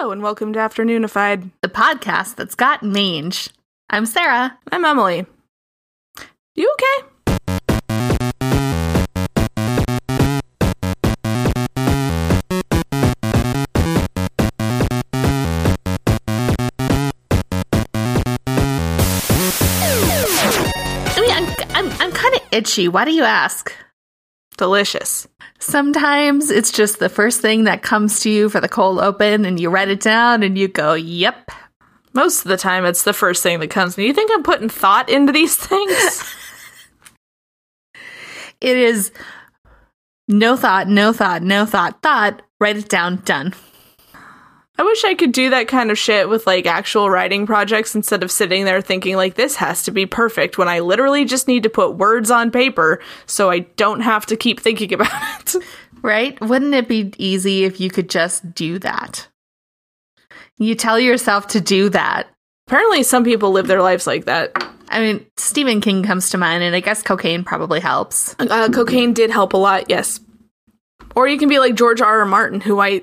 Hello and welcome to Afternoonified. the podcast that's got mange. I'm Sarah. I'm Emily. You okay? I mean, I'm I'm, I'm kind of itchy. Why do you ask? Delicious. Sometimes it's just the first thing that comes to you for the cold open, and you write it down, and you go, "Yep." Most of the time, it's the first thing that comes to me. You think I'm putting thought into these things? It is no thought, no thought, no thought, thought. Write it down. Done. I wish I could do that kind of shit with like actual writing projects instead of sitting there thinking like this has to be perfect when I literally just need to put words on paper so I don't have to keep thinking about it. Right? Wouldn't it be easy if you could just do that? You tell yourself to do that. Apparently, some people live their lives like that. I mean, Stephen King comes to mind, and I guess cocaine probably helps. Uh, cocaine did help a lot, yes. Or you can be like George R. R. Martin, who I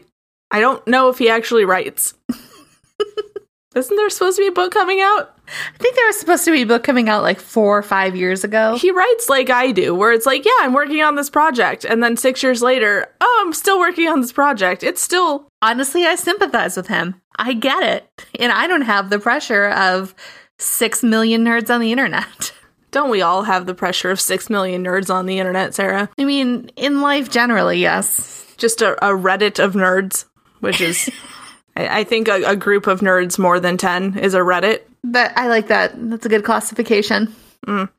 I don't know if he actually writes. Isn't there supposed to be a book coming out? I think there was supposed to be a book coming out like four or five years ago. He writes like I do, where it's like, yeah, I'm working on this project, and then six years later, oh, I'm still working on this project. It's still Honestly, I sympathize with him. I get it. And I don't have the pressure of six million nerds on the internet. don't we all have the pressure of six million nerds on the internet, Sarah? I mean, in life generally, yes. Just a, a Reddit of nerds, which is, I, I think, a, a group of nerds more than ten is a Reddit, But I like that. That's a good classification. Mm.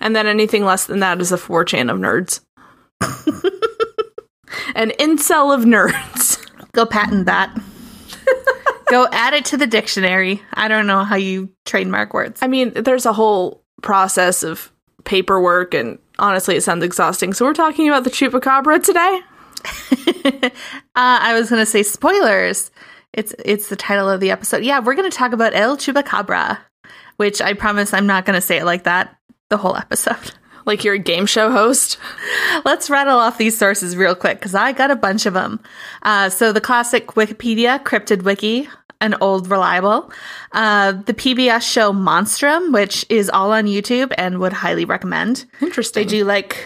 and then anything less than that is a 4chan of nerds. An incel of nerds. Go patent that. Go add it to the dictionary. I don't know how you trademark words. I mean, there's a whole process of paperwork, and honestly, it sounds exhausting. So we're talking about the chupacabra today. uh, I was going to say spoilers. It's it's the title of the episode. Yeah, we're going to talk about El Chupacabra, which I promise I'm not going to say it like that the whole episode. Like you're a game show host. Let's rattle off these sources real quick because I got a bunch of them. Uh, so the classic Wikipedia, Cryptid Wiki, an old reliable. Uh, the PBS show Monstrum, which is all on YouTube and would highly recommend. Interesting. They do like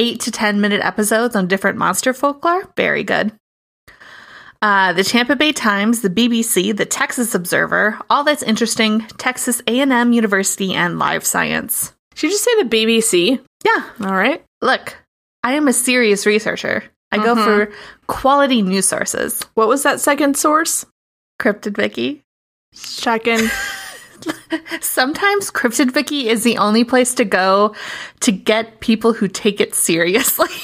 eight to 10 minute episodes on different monster folklore. Very good. Uh, the Tampa Bay Times, the BBC, the Texas Observer, all that's interesting, Texas A&M University, and Live Science. Should you just say the BBC? Yeah, All right. look, I am a serious researcher. I go Mhm. for quality news sources. What was that second source? Cryptid Wiki. Checking. Sometimes Cryptid Wiki is the only place to go to get people who take it seriously.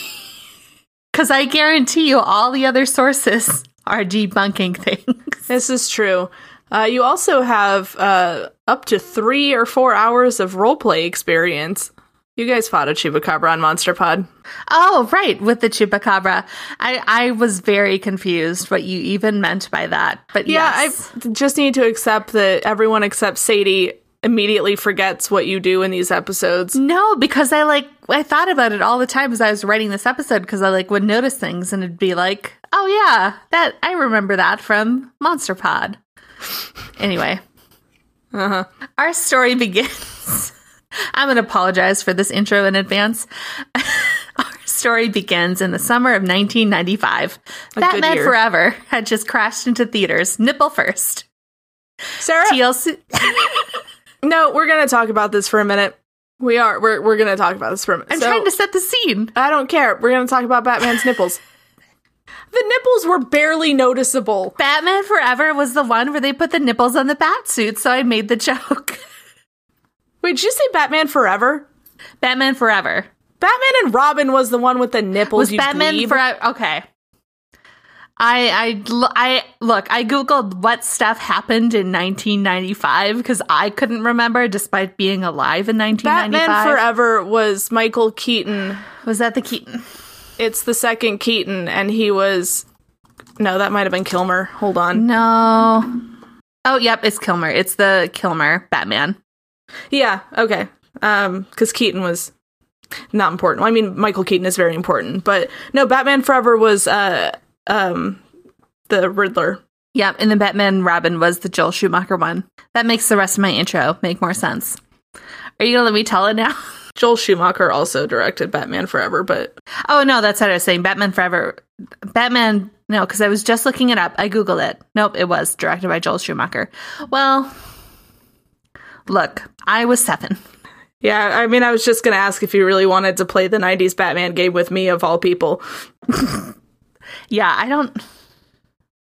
Because I guarantee you, all the other sources are debunking things. this is true. Uh, you also have uh, up to three or four hours of roleplay experience. You guys fought a chupacabra on Monster Pod. Oh, right, with the chupacabra. I, I was very confused what you even meant by that. But Yeah, yes. I just need to accept that everyone except Sadie immediately forgets what you do in these episodes. No, because I like I thought about it all the time as I was writing this episode because I like would notice things and it'd be like, oh yeah, that I remember that from Monster Pod. Anyway, Uh-huh. our story begins. I'm going to apologize for this intro in advance. our story begins in the summer of 1995. good Batman. Forever had just crashed into theaters, nipple first. Sarah, TLC. no, we're gonna talk about this for a minute. We are. We're we're gonna talk about this for a minute. I'm So- trying to set the scene. I don't care. We're gonna talk about Batman's nipples. The nipples were barely noticeable. Batman Forever was the one where they put the nipples on the bat suit, so I made the joke. Wait, did you say Batman Forever? Batman Forever. Batman and Robin was the one with the nipples. Was you Batman. Forever okay. I, I, I, look, I googled what stuff happened in 1995 because I couldn't remember despite being alive in 1995. Batman Forever was Michael Keaton. Was that the Keaton? It's the second Keaton, and he was. No, that might have been Kilmer. Hold on. No. Oh, yep, it's Kilmer. It's the Kilmer Batman. Yeah, okay. Um, because Keaton was not important. Well, I mean, Michael Keaton is very important, but no, Batman Forever was uh um the Riddler. Yeah, and then Batman Robin was the Joel Schumacher one. That makes the rest of my intro make more sense. Are you gonna let me tell it now? Joel Schumacher also directed Batman Forever, but Oh no, that's what I was saying. Batman Forever. Batman. No, because I was just looking it up. I googled it. Nope, it was directed by Joel Schumacher. Well, look, I was seven. yeah, I mean, I was just gonna ask if you really wanted to play the '90s Batman game with me, of all people. Yeah, I don't.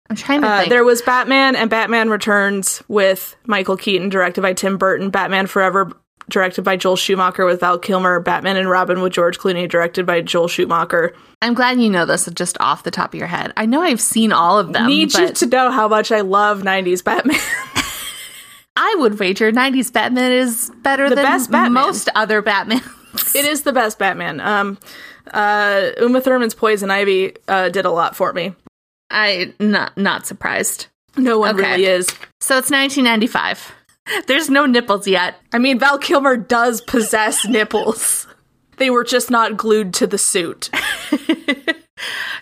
I'm trying to Uh, think. there was Batman and Batman Returns with Michael Keaton, directed by Tim Burton. Batman Forever, directed by Joel Schumacher with Val Kilmer. Batman and Robin with George Clooney, directed by Joel Schumacher. I'm glad you know this just off the top of your head. I know I've seen all of them. Need you to know how much I love '90s Batman. I would wager 90s Batman is better The than best Batman. most other Batman. it is the best Batman. Um, uh, Uma Thurman's Poison Ivy uh, did a lot for me. I not not surprised. No one Okay. really is. So it's 1995. There's no nipples yet. I mean, Val Kilmer does possess nipples. They were just not glued to the suit.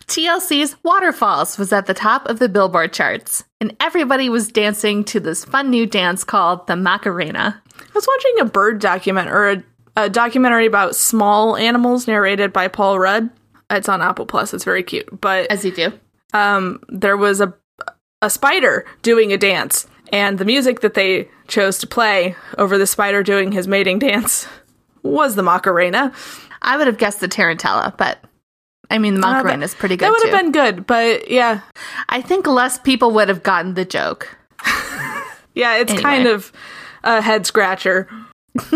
TLC's Waterfalls was at the top of the Billboard charts, and everybody was dancing to this fun new dance called the Macarena. I was watching a bird document or a, a documentary about small animals narrated by Paul Rudd. It's on Apple Plus. It's very cute. But As you do. um, there was a a spider doing a dance, and the music that they chose to play over the spider doing his mating dance was the Macarena. I would have guessed the Tarantella, but I mean, the Uh, Macarena that- is pretty good That would have been good, but yeah, I think less people would have gotten the joke. yeah, it's Anyway. kind of a head scratcher.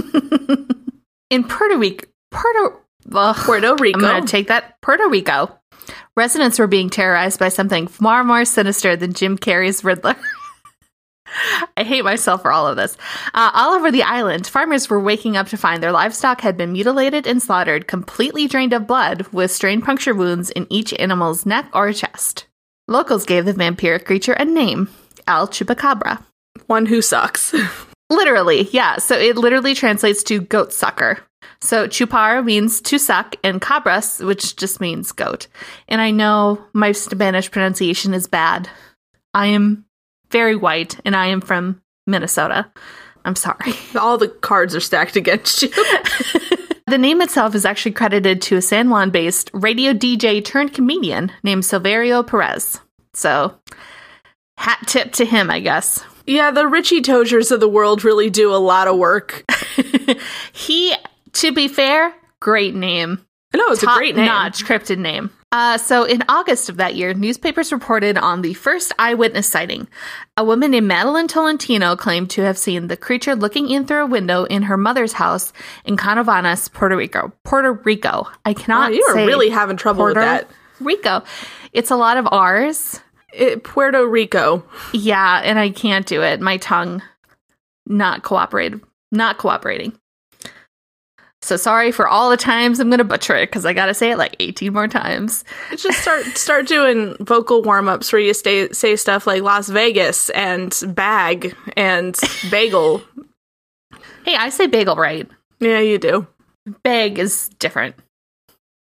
In Puerto Rico, Puerto, ugh, Puerto Rico. I'm going to take that. Puerto Rico. Residents were being terrorized by something far more sinister than Jim Carrey's Riddler. I hate myself for all of this. Uh, all over the island, farmers were waking up to find their livestock had been mutilated and slaughtered, completely drained of blood, with strain puncture wounds in each animal's neck or chest. Locals gave the vampiric creature a name El Chupacabra. One who sucks. Literally, yeah. So it literally translates to goat sucker. So chupar means to suck, and cabras, which just means goat. And I know my Spanish pronunciation is bad. I am very white, and I am from Minnesota. I'm sorry. All the cards are stacked against you. The name itself is actually credited to a San Juan based radio DJ turned comedian named Silverio Perez. So, hat tip to him, I guess. yeah, the Richie Toziers of the world really do a lot of work. He, to be fair, great name. No, it's a great name. notch cryptid name. Uh, so in August of that year, newspapers reported on the first eyewitness sighting. A woman named Madeline Tolentino claimed to have seen the creature looking in through a window in her mother's house in Canovanas, Puerto Rico. Puerto Rico. I Wow, cannot. you are really having trouble Puerto with that. Rico. It's a lot of R's. It, Puerto Rico. Yeah, and I can't do it. My tongue not cooperated. Not cooperating. So sorry for all the times I'm going to butcher it because I got to say it like 18 more times. Just start start doing vocal warm ups where you stay, say stuff like Las Vegas and bag and bagel. Hey, I say bagel right. yeah, you do. Bag is different.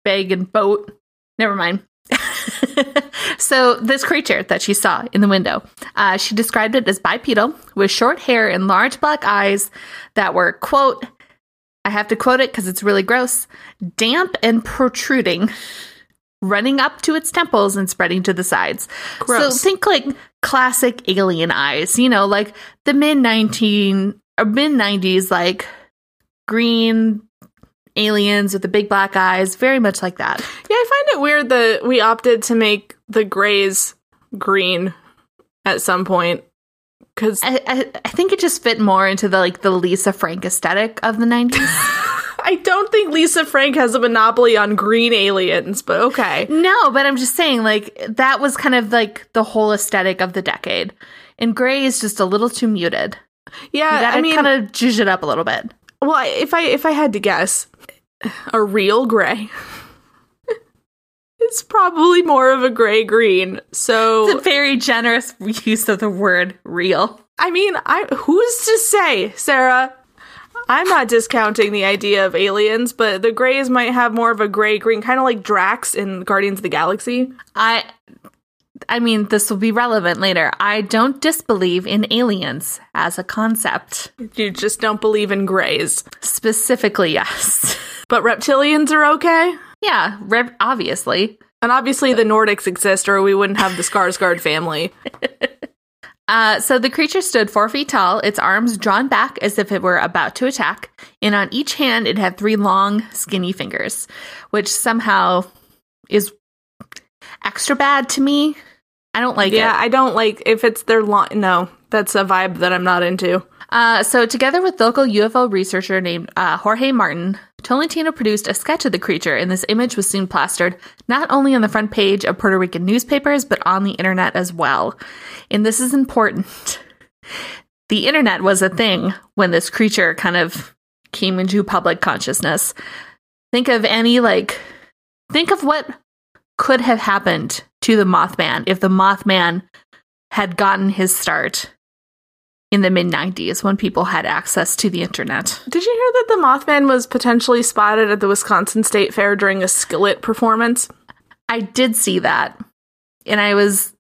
Bag and boat. Never mind. so this creature that she saw in the window, uh, she described it as bipedal with short hair and large black eyes that were quote. I have to quote it because it's really gross. Damp and protruding, running up to its temples and spreading to the sides. Gross. So think like classic alien eyes, you know, like the mid 19 or mid 90s, like green aliens with the big black eyes, very much like that. Yeah, I find it weird that we opted to make the grays green at some point because I, I, I think it just fit more into the like the Lisa Frank aesthetic of the 90s. I don't think Lisa Frank has a monopoly on green aliens, but okay. no, but I'm just saying, like, that was kind of like the whole aesthetic of the decade. And gray is just a little too muted. Yeah, I mean, kind of zhuzh it up a little bit. well, if I if I had to guess, a real gray. It's probably more of a gray green. It's So a very generous use of the word real. I mean, I who's to say, Sarah? I'm not discounting the idea of aliens, but the grays might have more of a gray green, kind of like Drax in Guardians of the Galaxy. I I mean, this will be relevant later. I don't disbelieve in aliens as a concept. You just don't believe in grays. Specifically, yes. But reptilians are okay? Yeah, rep- obviously. And obviously the Nordics exist or we wouldn't have the Skarsgård family. Uh, so the creature stood four feet tall, its arms drawn back as if it were about to attack, and on each hand it had three long, skinny fingers, which somehow is extra bad to me. I don't like yeah, it. I don't like if it's their long no, that's a vibe that I'm not into. Uh, so, together with local UFO researcher named uh, Jorge Martin, Tolentino produced a sketch of the creature, and this image was soon plastered not only on the front page of Puerto Rican newspapers, but on the internet as well. And this is important. The internet was a thing when this creature kind of came into public consciousness. Think of any, like, think of what could have happened to the Mothman if the Mothman had gotten his start in the mid 90s when people had access to the internet. Did you hear that the Mothman was potentially spotted at the Wisconsin State Fair during a skillet performance? I did see that. And I was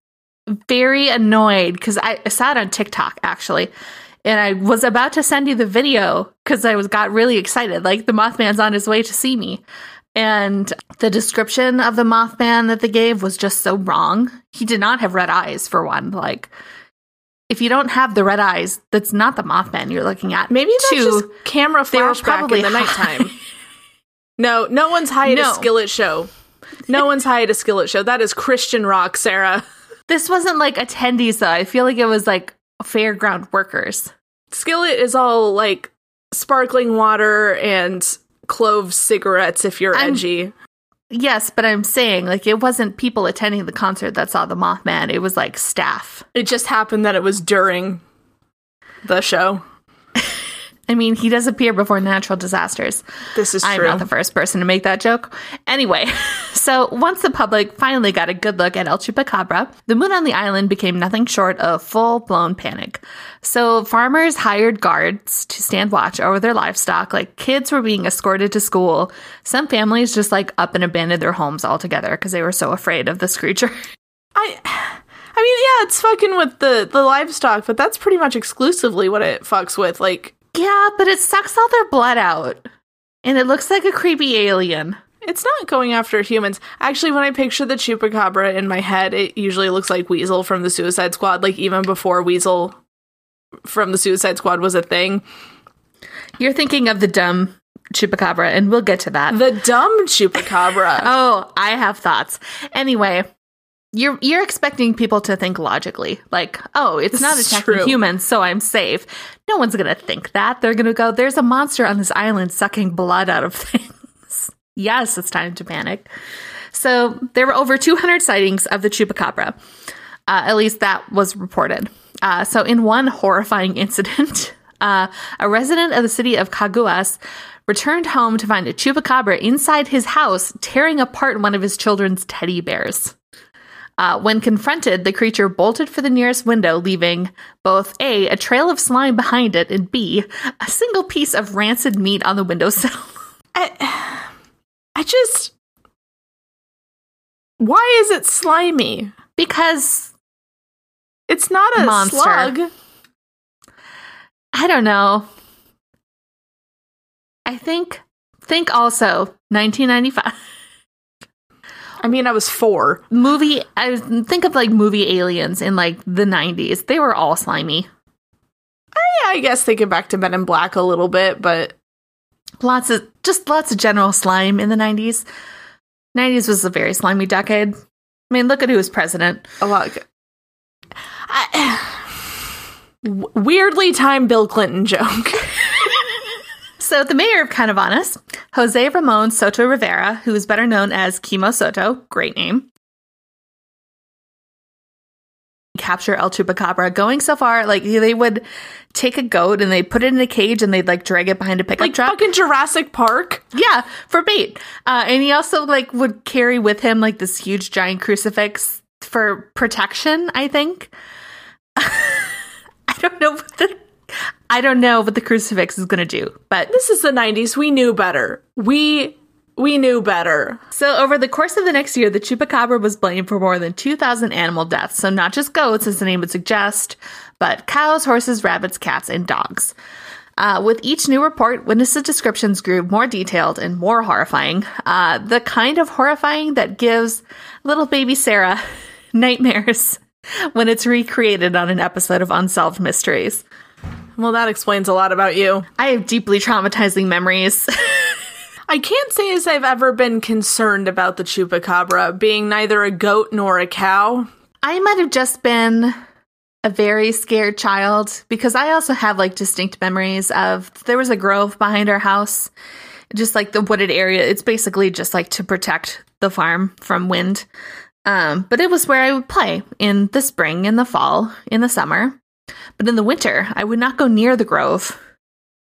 very annoyed because I, I saw it on TikTok actually. And I was about to send you the video because I was got really excited. Like the Mothman's on his way to see me. And the description of the Mothman that they gave was just so wrong. He did not have red eyes, for one. Like, if you don't have the red eyes, that's not the Mothman you're looking at. Maybe that's Two, just camera flashback in the high. nighttime. no, no one's high at No. a skillet show. No one's high at a skillet show. That is Christian rock, Sarah. this wasn't like attendees though. I feel like it was like fairground workers. Skillet is all like sparkling water and clove cigarettes if you're I'm- edgy. Yes, but I'm saying like it wasn't people attending the concert that saw the Mothman. It was like staff. It just happened that it was during the show. I mean, he does appear before natural disasters. This is I'm true. not the first person to make that joke. Anyway, so once the public finally got a good look at El Chupacabra, the mood on the island became nothing short of full blown panic. So farmers hired guards to stand watch over their livestock. Like kids were being escorted to school. Some families just like up and abandoned their homes altogether because they were so afraid of this creature. I I mean, yeah, it's fucking with the the livestock, but that's pretty much exclusively what it fucks with. Like yeah, but it sucks all their blood out. And it looks like a creepy alien. it's not going after humans. Actually, when I picture the chupacabra in my head, it usually looks like Weasel from the Suicide Squad, like even before Weasel from the Suicide Squad was a thing. You're thinking of the dumb chupacabra, and we'll get to that. The dumb chupacabra. Oh, I have thoughts. Anyway, you're you're expecting people to think logically, like, oh, it's This not attacking true. humans, so I'm safe. No one's gonna think that. They're gonna go, there's a monster on this island sucking blood out of things. yes, it's time to panic. So there were over 200 sightings of the chupacabra. Uh, at least that was reported. Uh, so, in one horrifying incident, uh, a resident of the city of Caguas returned home to find a chupacabra inside his house tearing apart one of his children's teddy bears. Uh, when confronted, the creature bolted for the nearest window, leaving both A, a trail of slime behind it, and B, a single piece of rancid meat on the windowsill. I, I just. Why is it slimy? because It's not a Monster. slug. I don't know. I think think also 1995 I mean, I was four. movie. I think of like movie aliens in like the 90s. They were all slimy. Uh, yeah, I guess thinking back to Men in Black a little bit, but Lots of just lots of general slime in the 90s. 90s was a very slimy decade. I mean, look at who was president. a lot. I, weirdly timed Bill Clinton joke. So, the mayor of Canovanas, Jose Ramon Soto Rivera, who is better known as Chemo Soto, great name, capture El Chupacabra, going so far, like they would take a goat and they put it in a cage and they'd like drag it behind a pickup truck. like truck. fucking Jurassic Park. Yeah, for bait. Uh, and he also like would carry with him like this huge giant crucifix for protection. I think. I don't know what the I don't know what the crucifix is going to do, but This is the 90s. We knew better. We we knew better. So, over the course of the next year, the chupacabra was blamed for more than 2,000 animal deaths. So, not just goats, as the name would suggest, but cows, horses, rabbits, cats, and dogs. Uh, with each new report, witnesses' descriptions grew more detailed and more horrifying. Uh, the kind of horrifying that gives little baby Sarah nightmares when it's recreated on an episode of Unsolved Mysteries. Well, that explains a lot about you. I have deeply traumatizing memories. I can't say as I've ever been concerned about the chupacabra being neither a goat nor a cow. I might have just been a very scared child because I also have like distinct memories of there was a grove behind our house, just like the wooded area. It's basically just like to protect the farm from wind. Um, but it was where I would play in the spring, in the fall, in the summer. But in the winter, I would not go near the grove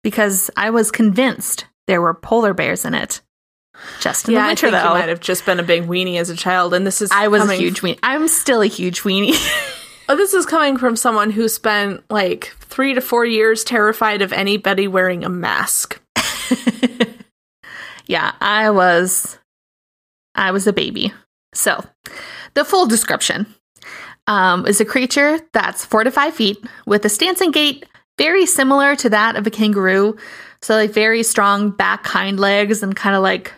because I was convinced there were polar bears in it. Just in yeah, the winter, I think though. you might have just been a big weenie as a child, and this is I was a huge weenie. I'm still a huge weenie. Oh, this is coming from someone who spent like three to four years terrified of anybody wearing a mask. yeah, I was I was a baby. So, the full description um, is a creature that's four to five feet with a stance and gait very similar to that of a kangaroo. So, like very strong back hind legs and kind of like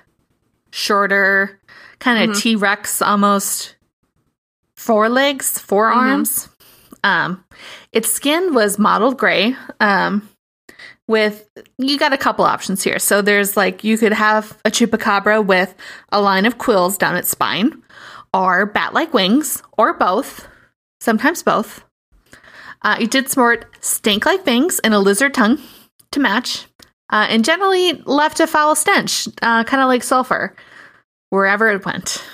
shorter, kind of T Rex almost forelegs, forearms. Um, its skin was mottled gray. Um, with you got a couple options here. So there's like you could have a chupacabra with a line of quills down its spine, or bat-like wings, or both. Sometimes both. Uh, it did sport snake-like fangs and a lizard tongue to match, uh, and generally left a foul stench, uh, kind of like sulfur, wherever it went.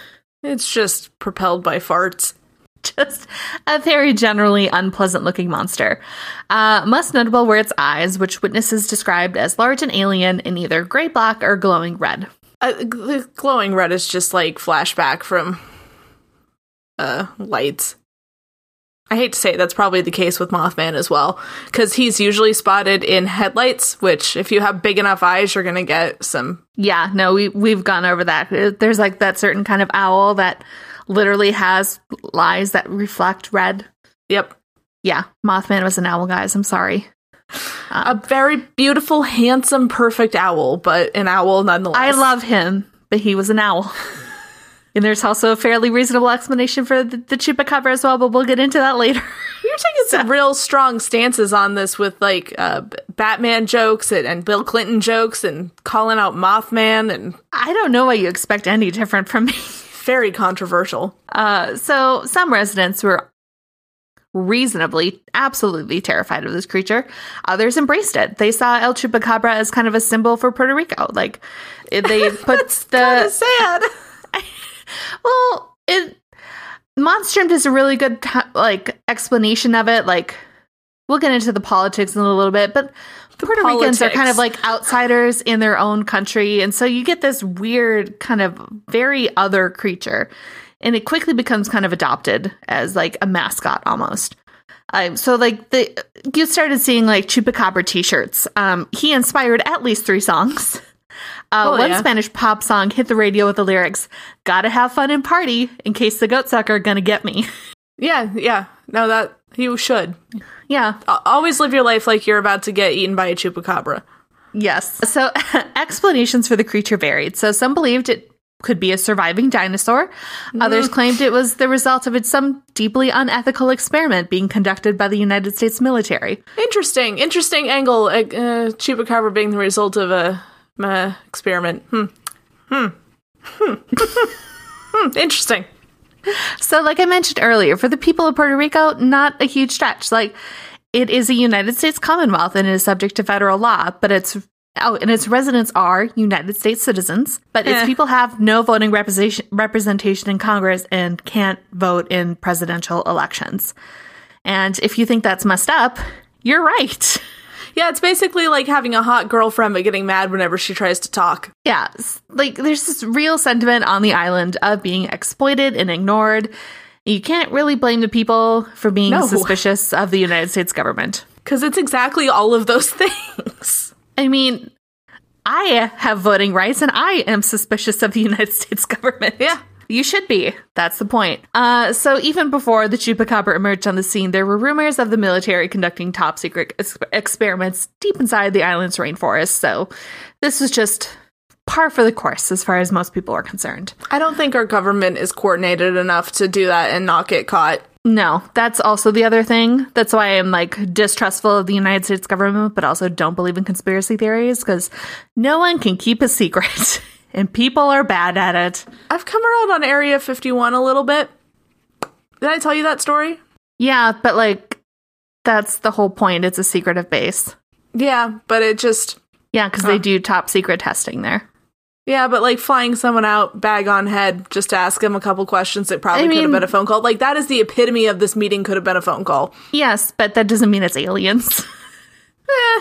It's just propelled by farts. just a very generally unpleasant looking monster. Uh, most notable were its eyes, which witnesses described as large and alien in either gray black or glowing red. Uh, the glowing red is just like flashback from uh lights. I hate to say it, that's probably the case with Mothman as well, because he's usually spotted in headlights. Which, if you have big enough eyes, you're gonna get some. Yeah, no, we we've gone over that. Uh, There's like that certain kind of owl that literally has eyes that reflect red. Yep, Yeah, Mothman was an owl, guys. I'm sorry. a very beautiful, handsome, perfect owl, but an owl nonetheless. I love him, but he was an owl. and there's also a fairly reasonable explanation for the, the chupacabra as well, but we'll get into that later. You're taking some real strong stances on this with like uh, Batman jokes and, and Bill Clinton jokes and calling out Mothman and I don't know why you expect any different from me. very controversial. Uh, so some residents were reasonably, absolutely terrified of this creature. Others embraced it. They saw El Chupacabra as kind of a symbol for Puerto Rico. Like they put the sad. Well, it Monstrum does a really good like explanation of it. Like we'll get into the politics in a little bit, but the Puerto Ricans are kind of like outsiders in their own country, and so you get this weird kind of very other creature, and it quickly becomes kind of adopted as like a mascot almost. Um, so like the you started seeing like chupacabra t-shirts. Um, he inspired at least three songs. Uh, Oh, one yeah. Spanish pop song hit the radio with the lyrics, "Gotta have fun and party in case the goat sucker gonna get me." Yeah, yeah. No, that you should yeah, always live your life like you're about to get eaten by a chupacabra. Yes. So explanations for the creature varied. So some believed it could be a surviving dinosaur. Others claimed it was the result of some deeply unethical experiment being conducted by the United States military. Interesting, interesting angle. Uh, uh, chupacabra being the result of a uh, experiment. Hmm. Hmm. Hmm. hmm. Interesting. So like I mentioned earlier, for the people of Puerto Rico, not a huge stretch. Like it is a United States Commonwealth and is subject to federal law, but it's Oh, and its residents are United States citizens, but its Eh. people have no voting representation representation in Congress and can't vote in presidential elections. And if you think that's messed up, you're right. Yeah, it's basically like having a hot girlfriend but getting mad whenever she tries to talk. Yeah, like there's this real sentiment on the island of being exploited and ignored. You can't really blame the people for being No. suspicious of the United States government. Because it's exactly all of those things. I mean, I have voting rights and I am suspicious of the United States government. Yeah. You should be. That's the point. Uh, so even before the chupacabra emerged on the scene, there were rumors of the military conducting top secret ex- experiments deep inside the island's rainforest. So this was just par for the course as far as most people are concerned. I don't think our government is coordinated enough to do that and not get caught. No, that's also the other thing. That's why I'm like distrustful of the United States government, but also don't believe in conspiracy theories because no one can keep a secret. and people are bad at it. I've come around on Area 51 a little bit. Did I tell you that story? Yeah, but like that's the whole point. It's a secretive base. Yeah, but it just Yeah, because they do top secret testing there. yeah, but like flying someone out, bag on head, just to ask them a couple questions that probably I could have been a phone call. Like that is the epitome of this meeting could have been a phone call. Yes, but that doesn't mean it's aliens. Eh.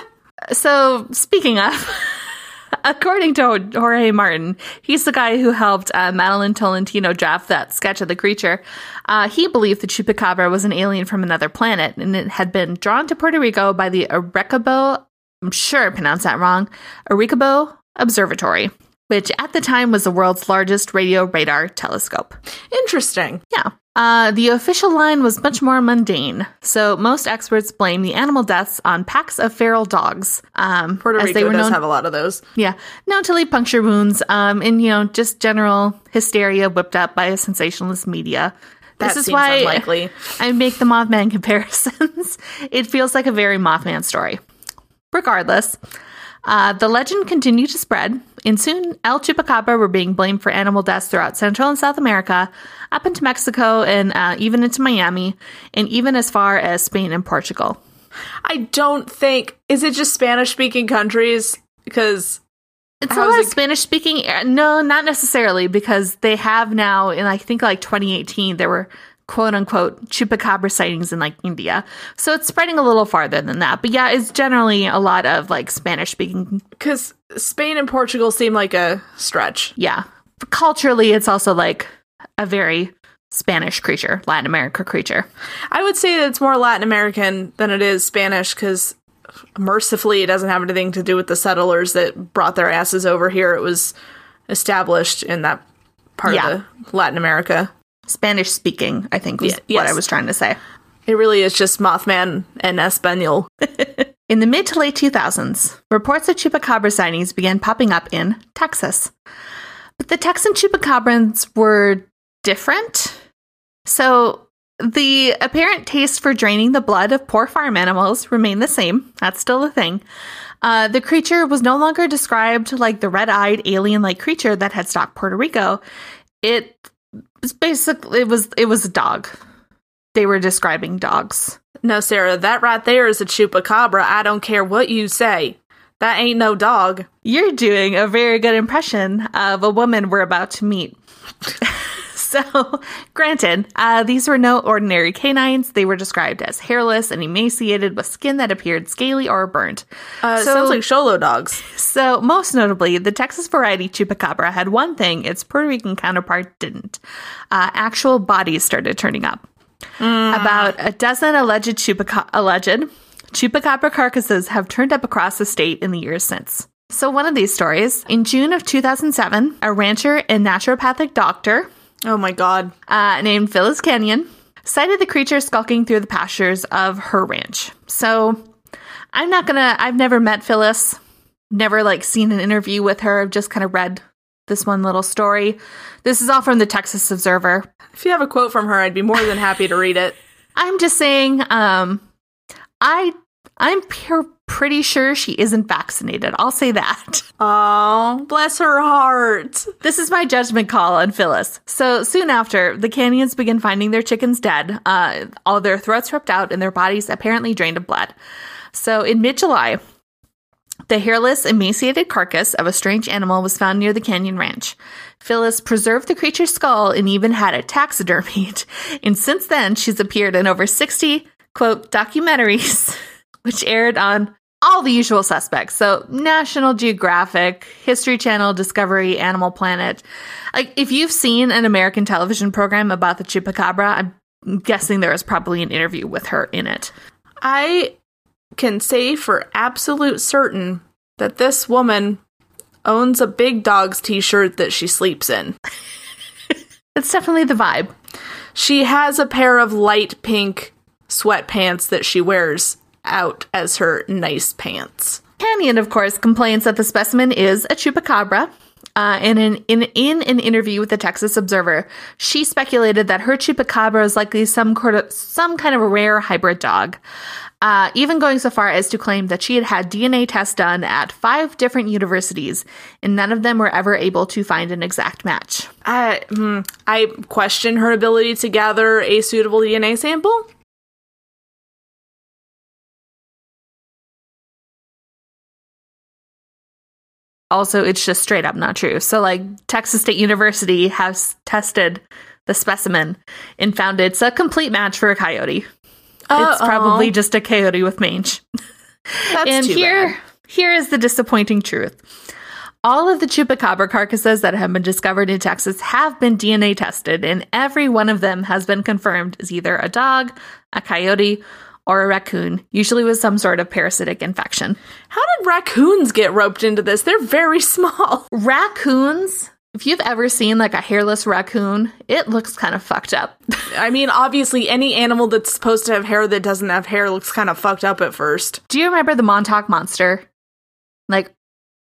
So, speaking of, according to Jorge Martin, he's the guy who helped uh, Madeline Tolentino draft that sketch of the creature. Uh, he believed the chupacabra was an alien from another planet, and it had been drawn to Puerto Rico by the Arequibo, I'm sure I pronounced that wrong, Arequibo Observatory, which at the time was the world's largest radio radar telescope. Interesting. Yeah. Uh, the official line was much more mundane, so most experts blame the animal deaths on packs of feral dogs. Um, Puerto as Rico they were does known, have a lot of those. yeah, known to leave puncture wounds, um, and you know, just general hysteria whipped up by a sensationalist media. That this is why unlikely. I make the Mothman comparisons. it feels like a very Mothman story. Regardless, uh, the legend continued to spread, and soon El Chupacabra were being blamed for animal deaths throughout Central and South America, up into Mexico, and uh, even into Miami, and even as far as Spain and Portugal. I don't think is it just Spanish speaking countries because It's a lot it- of Spanish speaking. No, not necessarily, because they have now, in I think like 2018, there were quote unquote chupacabra sightings in like India. So it's spreading a little farther than that. But yeah, it's generally a lot of like Spanish speaking. because Spain and Portugal seem like a stretch. Yeah. Culturally, it's also like a very Spanish creature, Latin America creature. I would say that it's more Latin American than it is Spanish because mercifully it doesn't have anything to do with the settlers that brought their asses over here. It was established in that part Yeah. of the Latin America. Spanish speaking, I think was Yeah, yes. what I was trying to say. It really is just Mothman and Espanol. In the mid to late 2000s, reports of chupacabra sightings began popping up in Texas. But the Texan chupacabras were different. So the apparent taste for draining the blood of poor farm animals remained the same. That's still a thing. Uh, the creature was no longer described like the red eyed alien like creature that had stalked Puerto Rico. It was basically it was it was a dog. They were describing dogs. No, Sarah, that right there is a chupacabra. I don't care what you say. That ain't no dog. You're doing a very good impression of a woman we're about to meet. so, granted, uh, these were no ordinary canines. They were described as hairless and emaciated with skin that appeared scaly or burnt. Uh, So- sounds like Xolo dogs. So, most notably, the Texas variety chupacabra had one thing its Puerto Rican counterpart didn't. Uh, actual bodies started turning up. About a dozen alleged chupaca- alleged chupacabra carcasses have turned up across the state in the years since. So, one of these stories in June of 2007, a rancher and naturopathic doctor Oh my god. uh, named Phyllis Canion sighted the creature skulking through the pastures of her ranch. So I'm not gonna, I've never met Phyllis, never like seen an interview with her. I've just kind of read this one little story. This is all from the Texas Observer. If you have a quote from her, I'd be more than happy to read it. I'm just saying, um, I, I'm pure, pretty sure she isn't vaccinated. I'll say that. Oh, bless her heart. This is my judgment call on Phyllis. So soon after, the Canions begin finding their chickens dead, uh, all their throats ripped out, and their bodies apparently drained of blood. So in mid July, the hairless, emaciated carcass of a strange animal was found near the Canion Ranch. Phyllis preserved the creature's skull and even had it taxidermied. And since then, she's appeared in over 60, quote, documentaries, which aired on all the usual suspects. So National Geographic, History Channel, Discovery, Animal Planet. Like if you've seen an American television program about the chupacabra, I'm guessing there is probably an interview with her in it. I can say for absolute certain that this woman owns a big dog's t shirt that she sleeps in. It's definitely the vibe. She has a pair of light pink sweatpants that she wears out as her nice pants. Canion, of course, complains that the specimen is a chupacabra. Uh, in, an, in, in an interview with the Texas Observer, she speculated that her chupacabra is likely some, some kind of rare hybrid dog, uh, even going so far as to claim that she had had DNA tests done at five different universities, and none of them were ever able to find an exact match. I, hmm, I question her ability to gather a suitable DNA sample. Also it's just straight up not true. So like Texas State University has tested the specimen and found it's a complete match for a coyote. It's probably just a coyote with mange. That's and here bad. here is the disappointing truth. All of the chupacabra carcasses that have been discovered in Texas have been DNA tested, and every one of them has been confirmed as either a dog, a coyote, or a raccoon, usually with some sort of parasitic infection. How did raccoons get roped into this? They're very small. Raccoons, if you've ever seen like a hairless raccoon, it looks kind of fucked up. I mean, obviously, any animal that's supposed to have hair that doesn't have hair looks kind of fucked up at first. Do you remember the Montauk Monster? Like,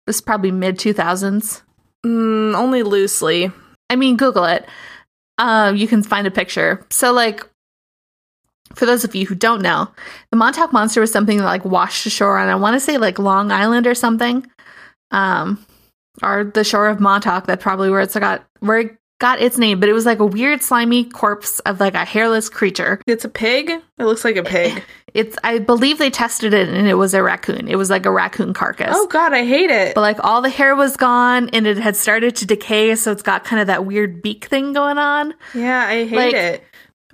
this is probably mid 2000s. Mm, only loosely. I mean, Google it. Uh, you can find a picture. So, like, for those of you who don't know, the Montauk Monster was something that like washed ashore on I want to say like Long Island or something, um, or the shore of Montauk. That's probably where it's got where it got its name. But it was like a weird slimy corpse of like a hairless creature. It's a pig? It looks like a pig. It's I believe they tested it and it was a raccoon. It was like a raccoon carcass. oh, God, I hate it. But like all the hair was gone and it had started to decay, so it's got kind of that weird beak thing going on. Yeah, I hate Like- it.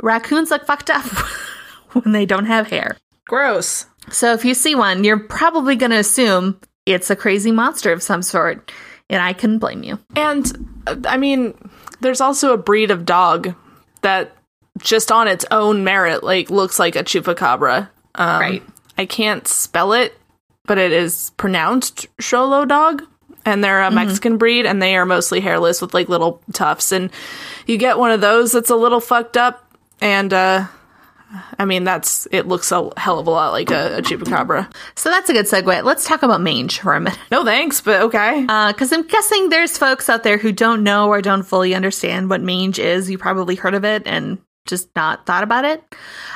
Raccoons look fucked up when they don't have hair. Gross. So if you see one, you're probably going to assume it's a crazy monster of some sort, and I couldn't blame you. And, uh, I mean, there's also a breed of dog that just on its own merit, like, looks like a chupacabra. Um, Right. I can't spell it, but it is pronounced Xolo dog. And they're a Mexican breed, and they are mostly hairless with like little tufts. And you get one of those that's a little fucked up, and uh, I mean that's it looks a hell of a lot like a, a chupacabra. So that's a good segue. Let's talk about mange for a minute. No thanks, but okay. Because I'm guessing there's folks out there who don't know or don't fully understand what mange is. You probably heard of it and just not thought about it.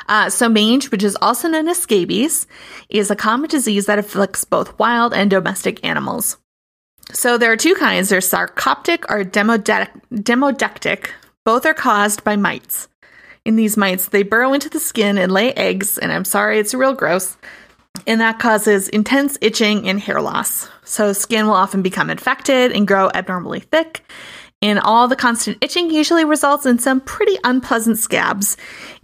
Uh, so, mange, which is also known as scabies, is a common disease that afflicts both wild and domestic animals. So, there are two kinds there's sarcoptic or demodec- demodectic. Both are caused by mites. In these mites, they burrow into the skin and lay eggs, and I'm sorry, it's real gross and that causes intense itching and hair loss. So, skin will often become infected and grow abnormally thick. And all the constant itching usually results in some pretty unpleasant scabs.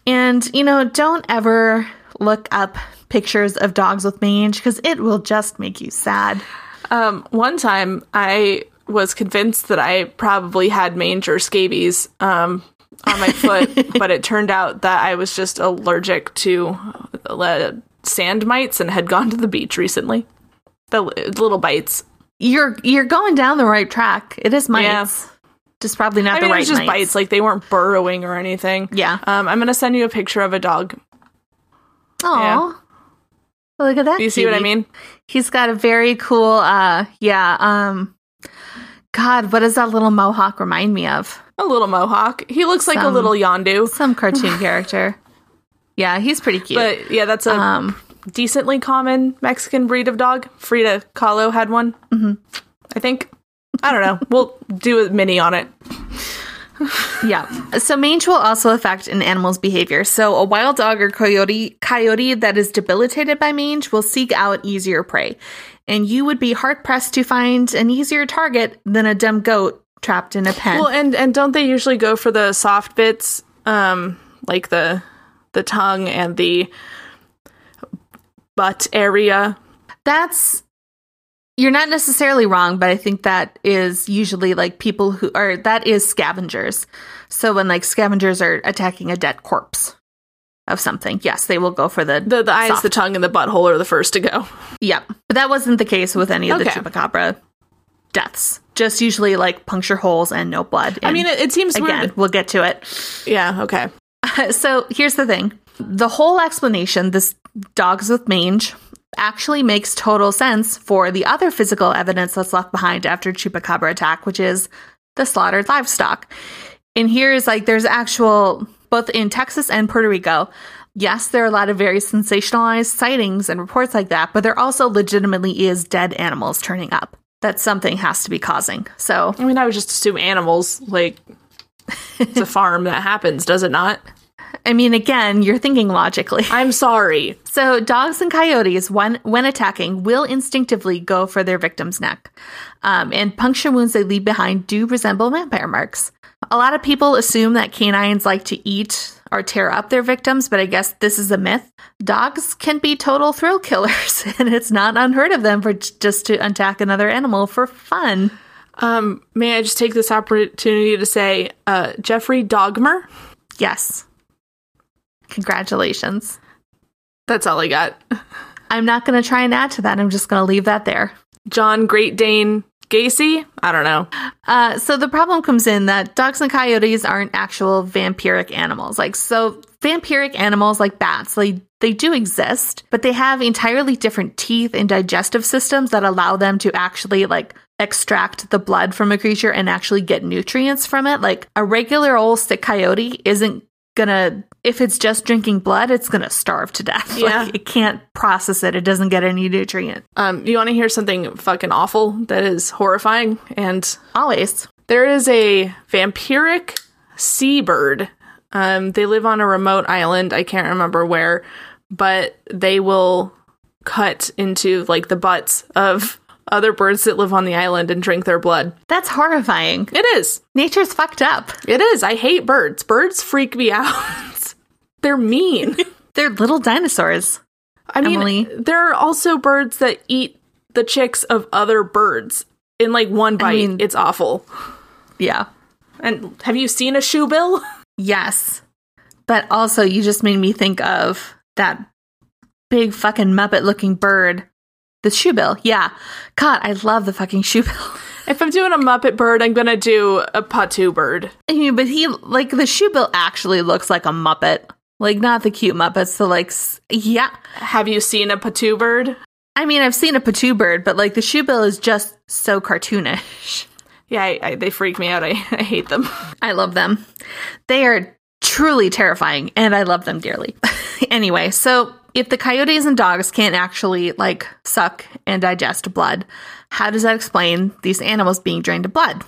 And, you know, don't ever look up pictures of dogs with mange because it will just make you sad. Um, one time I was convinced that I probably had mange or scabies um, on my foot, but it turned out that I was just allergic to uh, sand mites and had gone to the beach recently. The little bites. You're you're going down the right track. It is mites. Yeah. Just probably not I the mean, it right was just mites. bites. Like they weren't burrowing or anything. Yeah. Um, I'm gonna send you a picture of a dog. Oh. Look at that. Do you see what I mean? He's got a very cool uh yeah, um God, what does that little mohawk remind me of? A little mohawk. He looks like a little yondu. Some cartoon character. Yeah, he's pretty cute. But yeah, that's a um decently common Mexican breed of dog. Frida Kahlo had one. Mm-hmm. I think. I don't know. we'll do a mini on it. yeah. So mange will also affect an animal's behavior. So a wild dog or coyote coyote that is debilitated by mange will seek out easier prey. And you would be hard pressed to find an easier target than a dumb goat trapped in a pen. Well, and and don't they usually go for the soft bits, um, like the the tongue and the butt area? That's you're not necessarily wrong, but I think that is usually like people who are that is scavengers. So when like scavengers are attacking a dead corpse of something, yes, they will go for the The the eyes, Soft. the tongue, and the butthole are the first to go. Yep. But that wasn't the case with any of the chupacabra deaths. Just usually like puncture holes and no blood. I mean, it, it seems again, weird. we'll get to it. Yeah, okay. so here's the thing the whole explanation, this dogs with mange, actually makes total sense for the other physical evidence that's left behind after chupacabra attack, which is the slaughtered livestock. And here is like there's actual both in Texas and Puerto Rico. Yes, there are a lot of very sensationalized sightings and reports like that, but there also legitimately is dead animals turning up that something has to be causing. So, I mean, I would just assume animals, like, it's a farm that happens, does it not? I mean, again, you're thinking logically. I'm sorry. So, dogs and coyotes, when when attacking, will instinctively go for their victim's neck, um, and puncture wounds they leave behind do resemble vampire marks. A lot of people assume that canines like to eat or tear up their victims, but I guess this is a myth. Dogs can be total thrill killers, and it's not unheard of them for just to attack another animal for fun. Um, may I just take this opportunity to say, uh, Jeffrey Dogmer? Yes. Congratulations. That's all I got. I'm not going to try and add to that. I'm just going to leave that there. John Great Dane Gacy? I don't know. Uh, so the problem comes in that dogs and coyotes aren't actual vampiric animals. Like so, vampiric animals like bats, they they do exist, but they have entirely different teeth and digestive systems that allow them to actually like extract the blood from a creature and actually get nutrients from it. Like a regular old sick coyote isn't gonna if it's just drinking blood, it's gonna starve to death. Yeah. Like, it can't process it. It doesn't get any nutrient. Um, you want to hear something fucking awful that is horrifying? And Always. there is a vampiric seabird. Um, they live on a remote island. I can't remember where, but they will cut into like the butts of other birds that live on the island and drink their blood. That's horrifying. It is. Nature's fucked up. It is. I hate birds. Birds freak me out. They're mean. They're little dinosaurs. I mean, Emily. there are also birds that eat the chicks of other birds in like one bite. mean- it's awful. Yeah. And have you seen a shoebill? Yes. But also, you just made me think of that big fucking Muppet looking bird. The shoe bill, Yeah. God, I love the fucking shoe bill. If I'm doing a Muppet bird, I'm gonna do a potoo bird. I mean, but he, like, the shoe bill actually looks like a Muppet. Like, not the cute Muppets. So, like, yeah. Have you seen a potoo bird? I mean, I've seen a potoo bird, but, like, the shoe bill is just so cartoonish. Yeah, I, I, they freak me out. I, I hate them. I love them. They are truly terrifying, and I love them dearly. anyway, so if the coyotes and dogs can't actually like suck and digest blood, how does that explain these animals being drained of blood?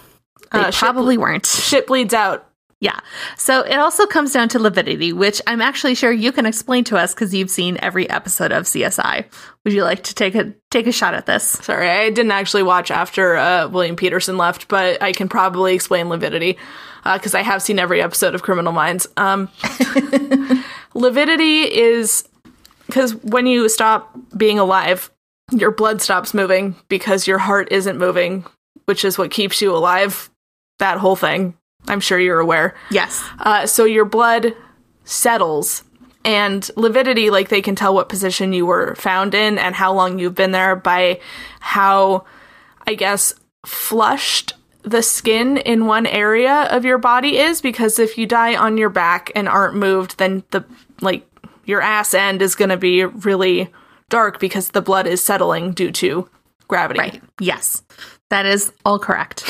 They Uh, probably weren't. Shit bleeds out. Yeah. So it also comes down to lividity, which I'm actually sure you can explain to us because you've seen every episode of CSI. Would you like to take a take a shot at this? Sorry, I didn't actually watch after uh, William Petersen left, but I can probably explain lividity because I have seen every episode of Criminal Minds. Um, lividity is because when you stop being alive, your blood stops moving because your heart isn't moving, which is what keeps you alive. That whole thing. I'm sure you're aware. Yes. Uh, so your blood settles. And lividity, like they can tell what position you were found in and how long you've been there by how, I guess, flushed the skin in one area of your body is. Because if you die on your back and aren't moved, then the, like, your ass end is going to be really dark because the blood is settling due to gravity. Right. Yes. That is all correct.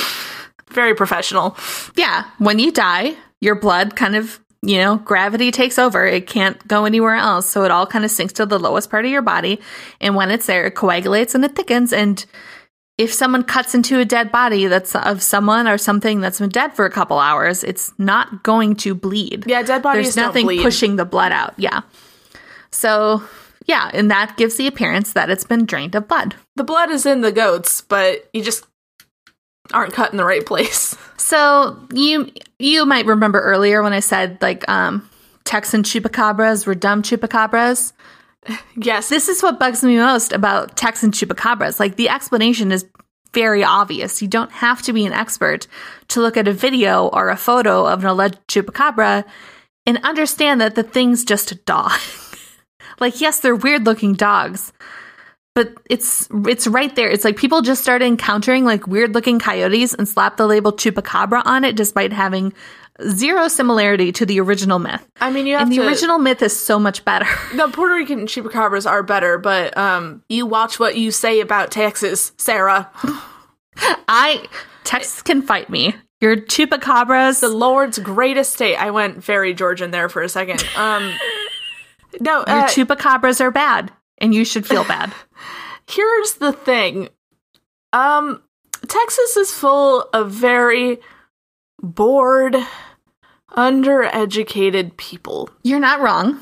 Very professional. yeah, when you die, your blood kind of, you know, gravity takes over. It can't go anywhere else. So it all kind of sinks to the lowest part of your body. And when it's there, it coagulates and it thickens. And if someone cuts into a dead body that's of someone or something that's been dead for a couple hours, it's not going to bleed. Yeah, dead bodies There's nothing bleed. pushing the blood out. Yeah. So, yeah, and that gives the appearance that it's been drained of blood. The blood is in the goats, but you just aren't cut in the right place. So you you might remember earlier when I said like um Texan chupacabras were dumb chupacabras. Yes, This is what bugs me most about Texan chupacabras. Like the explanation is very obvious. You don't have to be an expert to look at a video or a photo of an alleged chupacabra and understand that the thing's just a dog. like yes, they're weird looking dogs, but it's it's right there. It's like people just started encountering like weird looking coyotes and slapped the label chupacabra on it, despite having zero similarity to the original myth. I mean, you have And the to. original myth is so much better. the Puerto Rican chupacabras are better, but um, you watch what you say about Texas, Sarah. I Texas can fight me. Your chupacabras. The Lord's greatest state. I went very Georgian there for a second. Um, no, your uh, chupacabras are bad, and you should feel bad. here's the thing. Um, Texas is full of very bored, undereducated people. You're not wrong.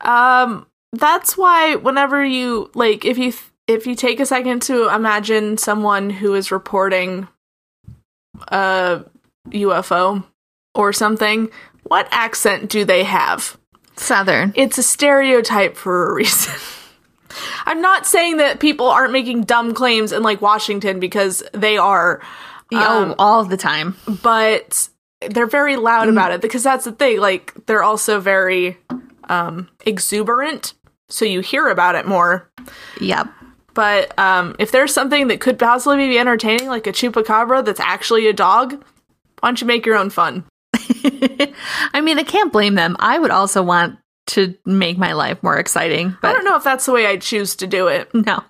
Um, that's why whenever you like, if you if you take a second to imagine someone who is reporting a UFO or something, what accent do they have? Southern. It's a stereotype for a reason. I'm not saying that people aren't making dumb claims in like Washington because they are, oh, all the time. but they're very loud about it because that's the thing. Like they're also very um exuberant, so you hear about it more. Yep. But um if there's something that could possibly be entertaining, like a chupacabra that's actually a dog, why don't you make your own fun? I mean, I can't blame them. I would also want to make my life more exciting, But I don't know if that's the way I'd choose to do it. no.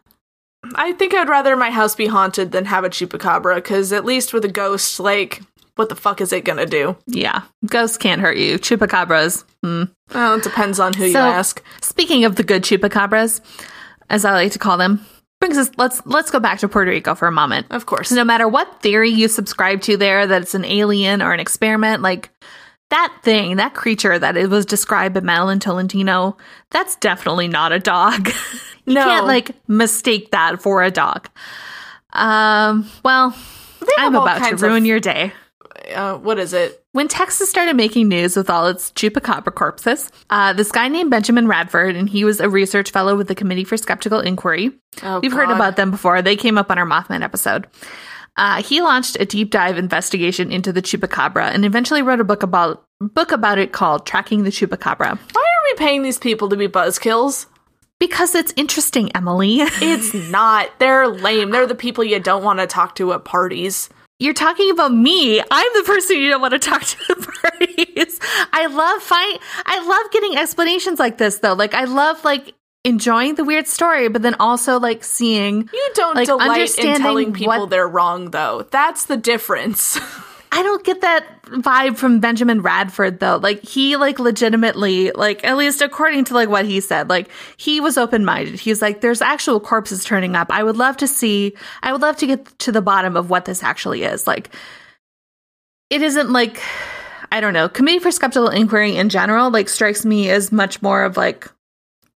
I think I'd rather my house be haunted than have a chupacabra, because at least with a ghost, like, what the fuck is it gonna do? Yeah, ghosts can't hurt you. Chupacabras. Hmm. Well, it depends on who you ask. Speaking of the good chupacabras, as I like to call them, brings us let's let's go back to Puerto Rico for a moment. Of course. No matter what theory you subscribe to there, that it's an alien or an experiment, like that thing, that creature that it was described by Madeline Tolentino, that's definitely not a dog. you No. can't like mistake that for a dog. Um, well, I'm about to kinds of- ruin your day. Uh, what is it? When Texas started making news with all its chupacabra corpses, uh, this guy named Benjamin Radford, and he was a research fellow with the Committee for Skeptical Inquiry. Oh, We've heard about them before. They came up on our Mothman episode. Uh, he launched a deep dive investigation into the chupacabra and eventually wrote a book about book about it called "Tracking the Chupacabra." Why are we paying these people to be buzzkills? Because it's interesting, Emily. It's not. They're lame. They're the people you don't want to talk to at parties. You're talking about me. I'm the person you don't want to talk to at parties. I love find I love getting explanations like this though. Like I love like enjoying the weird story, but then also like seeing You don't Like, delight in telling people what- they're wrong, though. That's the difference. I don't get that vibe from Benjamin Radford though. Like he like legitimately like at least according to like what he said, like he was open-minded. He's like there's actual corpses turning up. I would love to see I would love to get to the bottom of what this actually is. Like it isn't like I don't know. Committee for Skeptical Inquiry in general like strikes me as much more of like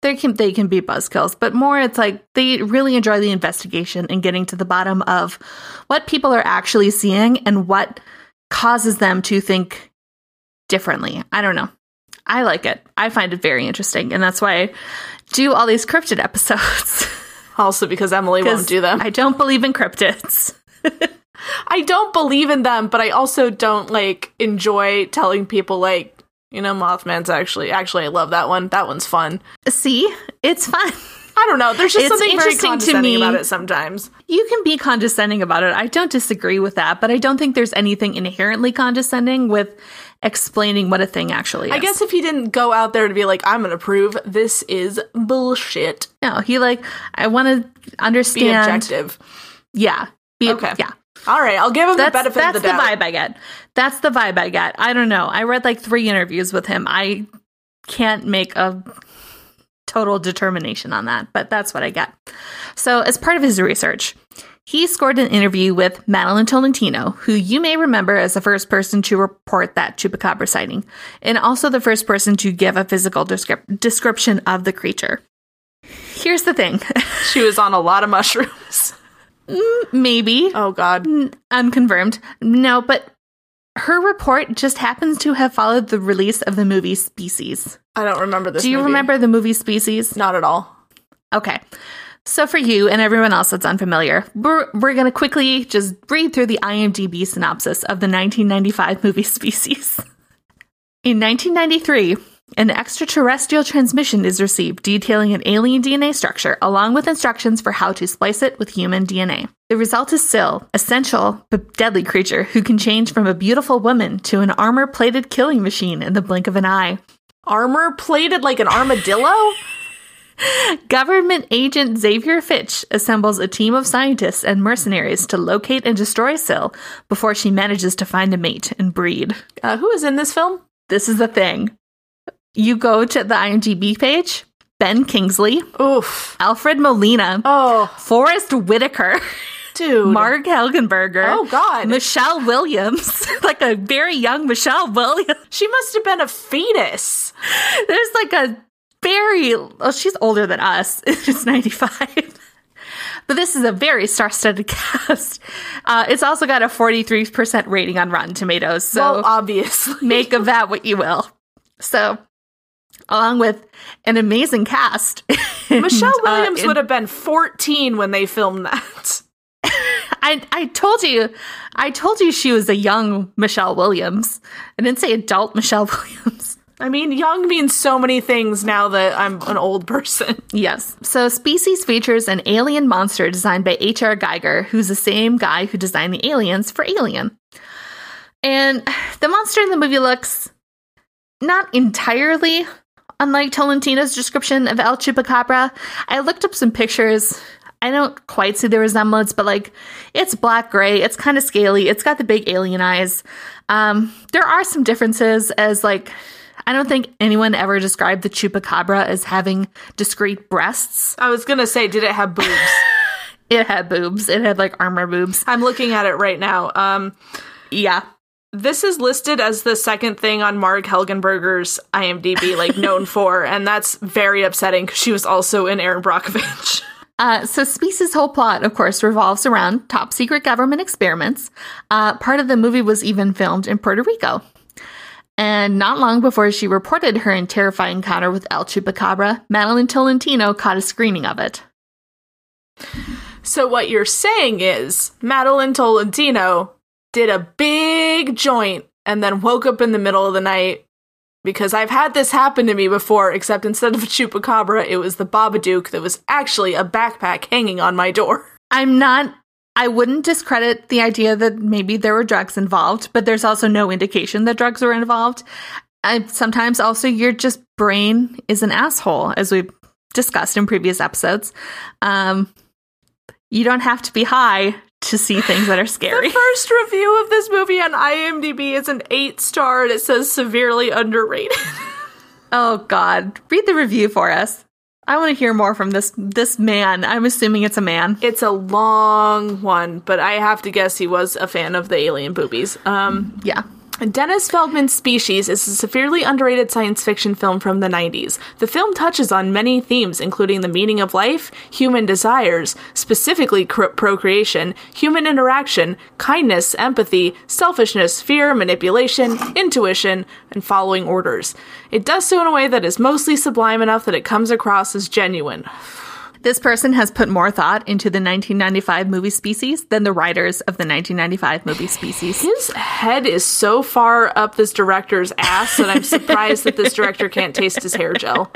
they can they can be buzzkills, but more it's like they really enjoy the investigation and getting to the bottom of what people are actually seeing and what causes them to think differently. I don't know. I like it. I find it very interesting, and that's why I do all these cryptid episodes. also, because Emily won't do them. I don't believe in cryptids. I don't believe in them, but I also don't like enjoy telling people like, you know, Mothman's actually actually I love that one. That one's fun. See, it's fun. I don't know. There's just It's something interesting to me- about it sometimes. You can be condescending about it. I don't disagree with that, but I don't think there's anything inherently condescending with explaining what a thing actually is. I guess if he didn't go out there to be like, I'm gonna prove this is bullshit. no. He like I want to Be understand. objective. Yeah. Be, Okay. Yeah. All right, I'll give him That's the benefit that's of the, doubt. That's the vibe I get. That's the vibe I get. I don't know. I read like three interviews with him. I can't make a total determination on that, but that's what I get. So, as part of his research, he scored an interview with Madeline Tolentino, who you may remember as the first person to report that chupacabra sighting, and also the first person to give a physical descrip- description of the creature. Here's the thing She was on a lot of mushrooms. Mm, maybe Oh God. unconfirmed. No, but her report just happens to have followed the release of the movie Species. I don't remember this. Do you movie. remember the movie Species? Not at all. Okay. So for you and everyone else that's unfamiliar, we're, we're going to quickly just read through the IMDb synopsis of the 1995 movie Species. In 1993, An extraterrestrial transmission is received detailing an alien DNA structure, along with instructions for how to splice it with human DNA. The result is Sil, a sensual but deadly creature who can change from a beautiful woman to an armor plated killing machine in the blink of an eye. Armor plated like an armadillo? Government agent Xavier Fitch assembles a team of scientists and mercenaries to locate and destroy Sil before she manages to find a mate and breed. Uh, who is in this film? This is the thing. You go to the IMDb page, Ben Kingsley, Oof. Alfred Molina, Oh, Forest Whitaker, dude. Marg Helgenberger. Oh, God. Michelle Williams, like a very young Michelle Williams. She must have been a fetus. There's like a very, oh, she's older than us. She's 95. But this is a very star studded cast. Uh, it's also got a 43% rating on Rotten Tomatoes. So well, obviously. make of that what you will. So, along with an amazing cast, Michelle and, uh, Williams in- would have been 14 when they filmed that. I I told you, I told you she was a young Michelle Williams. I didn't say adult Michelle Williams. I mean, young means so many things now that I'm an old person. Yes. So, Species features an alien monster designed by H.R. Giger, who's the same guy who designed the aliens for Alien. And the monster in the movie looks not entirely unlike Tolentino's description of El Chupacabra. I looked up some pictures. I don't quite see the resemblance, but like it's black gray, it's kind of scaly, it's got the big alien eyes. Um, there are some differences as like I don't think anyone ever described the chupacabra as having discrete breasts. I was gonna say, did it have boobs? It had boobs. It had like armor boobs. I'm looking at it right now. Um, Yeah. This is listed as the second thing on Marg Helgenberger's IMDb, like known for, and that's very upsetting because she was also in Erin Brockovich. Uh, so, Species' whole plot, of course, revolves around top secret government experiments. Uh, part of the movie was even filmed in Puerto Rico. And not long before she reported her terrifying encounter with El Chupacabra, Madeline Tolentino caught a screening of it. So what you're saying is Madeline Tolentino did a big joint and then woke up in the middle of the night because I've had this happen to me before, except instead of a chupacabra, it was the Babadook that was actually a backpack hanging on my door. I'm not, I wouldn't discredit the idea that maybe there were drugs involved, but there's also no indication that drugs were involved. I, sometimes also your just brain is an asshole, as we've discussed in previous episodes. Um, you don't have to be high to see things that are scary. The first review of this movie on IMDb is an eight star and it says severely underrated. oh God, read the review for us. I want to hear more from this this man. I'm assuming it's a man. it's a long one, but I have to guess he was a fan of the alien boobies. Um, Yeah. Dennis Feldman's Species is a severely underrated science fiction film from the 90s. The film touches on many themes, including the meaning of life, human desires, specifically cr- procreation, human interaction, kindness, empathy, selfishness, fear, manipulation, intuition, and following orders. It does so in a way that is mostly sublime enough that it comes across as genuine. This person has put more thought into the 1995 movie Species than the writers of the 1995 movie Species. His head is so far up this director's ass that I'm surprised that this director can't taste his hair gel.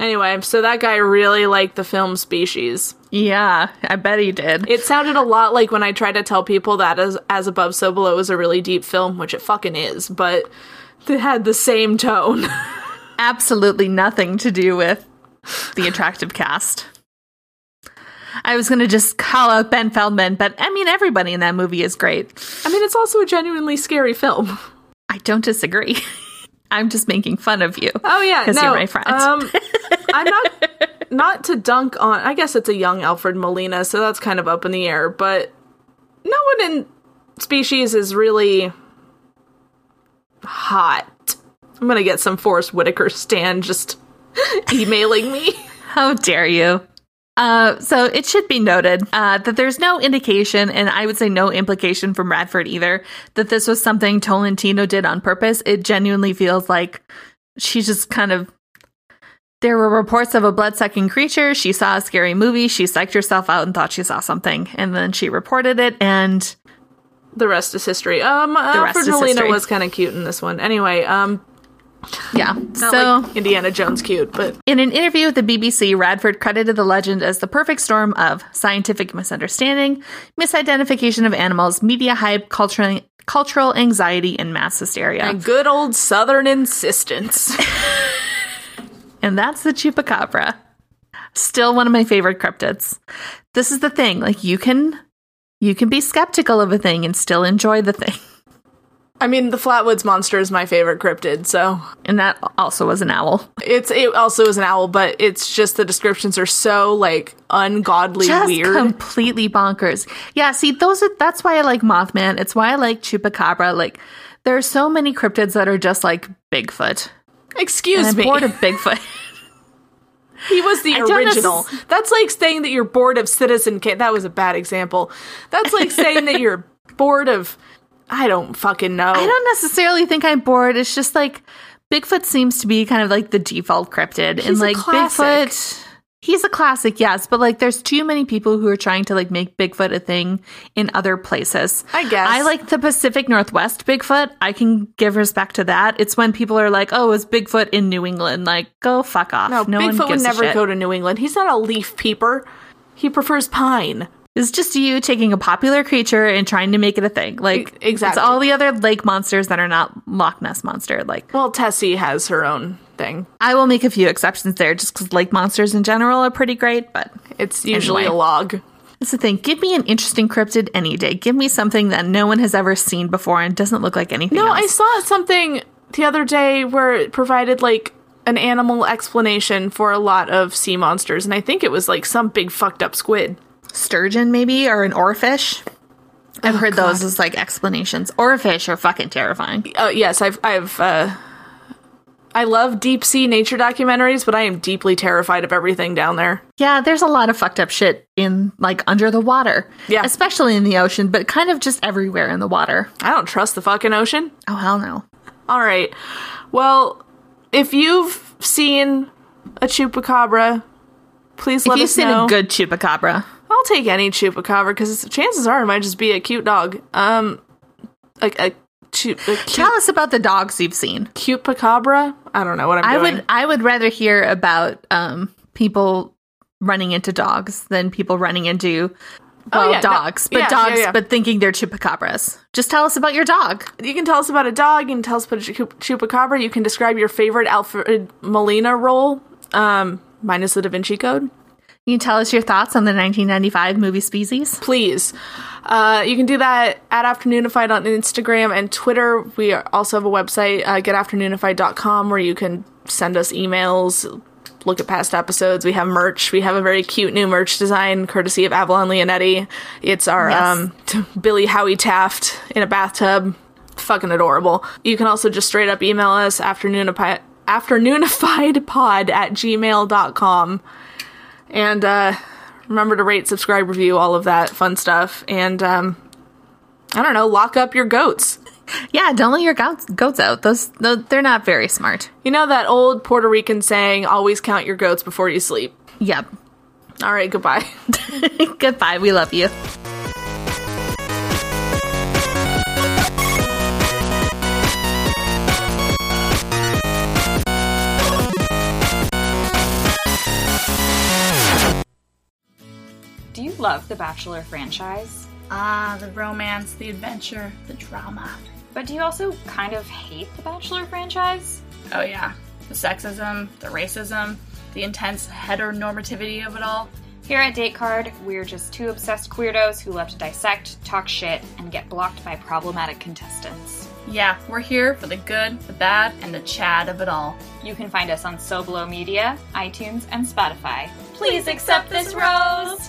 Anyway, so that guy really liked the film Species. Yeah, I bet he did. It sounded a lot like when I tried to tell people that as as above so below is a really deep film, which it fucking is, but it had the same tone. Absolutely nothing to do with the attractive cast. I was going to just call out Ben Feldman, but I mean, everybody in that movie is great. I mean, it's also a genuinely scary film. I don't disagree. I'm just making fun of you. Oh yeah, 'Cause no, you're my friend. Um, I'm not not to dunk on. I guess it's a young Alfred Molina, so that's kind of up in the air. But no one in Species is really hot. I'm gonna get some Forest Whitaker stand just emailing me. How dare you? Uh, so it should be noted uh, that there's no indication, and I would say no implication from Radford either, that this was something Tolentino did on purpose. It genuinely feels like she just kind of. There were reports of a blood sucking creature. She saw a scary movie. She psyched herself out and thought she saw something. And then she reported it. And The rest is history. Um, rest Alfred is Molina was kind of cute in this one. Anyway, um, Yeah. Not so like Indiana Jones cute, but In an interview with the BBC, Radford credited the legend as the perfect storm of scientific misunderstanding, misidentification of animals, media hype, cultural, cultural anxiety, and mass hysteria. and good old Southern insistence. And that's the chupacabra. Still one of my favorite cryptids. This is the thing, like you can you can be skeptical of a thing and still enjoy the thing. I mean, the Flatwoods monster is my favorite cryptid, so And that also was an owl. it's it also is an owl, but it's just the descriptions are so like ungodly Just weird. completely bonkers. Yeah, see, those are that's why I like Mothman. It's why I like Chupacabra. Like there are so many cryptids that are just like Bigfoot. Excuse I'm me. bored of Bigfoot. He was the I original. That's like saying that you're bored of Citizen Kane. That was a bad example. That's like saying that you're bored of. I don't fucking know. I don't necessarily think I'm bored. It's just like Bigfoot seems to be kind of like the default cryptid. and He's a like. Bigfoot He's a classic, yes, but like there's too many people who are trying to like make Bigfoot a thing in other places. I guess. I like the Pacific Northwest Bigfoot. I can give respect to that. It's when people are like, "Oh, it's Bigfoot in New England." Like, go fuck off. No, No, one Bigfoot would never go to New England. He's not a leaf peeper. He prefers pine. It's just you taking a popular creature and trying to make it a thing. Like, exactly. It's all the other lake monsters that are not Loch Ness monster. Like, Well, Tessie has her own thing. I will make a few exceptions there, just because lake monsters in general are pretty great. But It's usually Anyway. a log. that's the thing. Give me an interesting cryptid any day. Give me something that no one has ever seen before and doesn't look like anything No, else. I saw something the other day where it provided like an animal explanation for a lot of sea monsters, and I think it was like some big fucked up squid. Sturgeon, maybe, or an oarfish. I've heard God. those as like explanations. Oarfish are fucking terrifying. Uh, yes, I've I've uh, I love deep sea nature documentaries, but I am deeply terrified of everything down there. Yeah, there's a lot of fucked up shit in like under the water. Yeah. Especially in the ocean, but kind of just everywhere in the water. I don't trust the fucking ocean. Oh hell no. All right. Well, if you've seen a chupacabra, please If let you've us seen know. a good chupacabra, I'll take any chupacabra because chances are it might just be a cute dog. Um, like a, chu- a cute tell us about the dogs you've seen. Chupacabra. I don't know what I'm I doing. would I would rather hear about um people running into dogs than people running into well, Oh, yeah, no- dogs, but yeah, dogs, yeah. but thinking they're chupacabras. Just tell us about your dog. You can tell us about a dog. You can tell us about a chupacabra. You can describe your favorite Alfred Molina role, um, minus the Da Vinci Code. Can you tell us your thoughts on the 1995 movie Species. please. Uh, you can do that at Afternoonified on Instagram and Twitter. We also have a website, uh, getafternoonified.com, where you can send us emails, look at past episodes. We have merch. We have a very cute new merch design courtesy of Avalon Leonetti. It's our Yes. um, t- Billy Howie Taft in a bathtub. Fucking adorable. You can also just straight up email us afternoonified, afternoonifiedpod at gmail.com. And uh, remember to rate, subscribe, review, all of that fun stuff. And um, I don't know, lock up your goats. Yeah, don't let your goats, goats out. Those, tho- they're not very smart. You know that old Puerto Rican saying, always count your goats before you sleep. Yep. All right, goodbye. Goodbye. We love you. Love the Bachelor franchise? Ah, the romance, the adventure, the drama. But do you also kind of hate the Bachelor franchise? Oh, yeah. The sexism, the racism, the intense heteronormativity of it all. Here at Date Card, we're just two obsessed queerdos who love to dissect, talk shit, and get blocked by problematic contestants. Yeah, we're here for the good, the bad, and the Chad of it all. You can find us on Soblo Media, iTunes, and Spotify. Please accept this rose!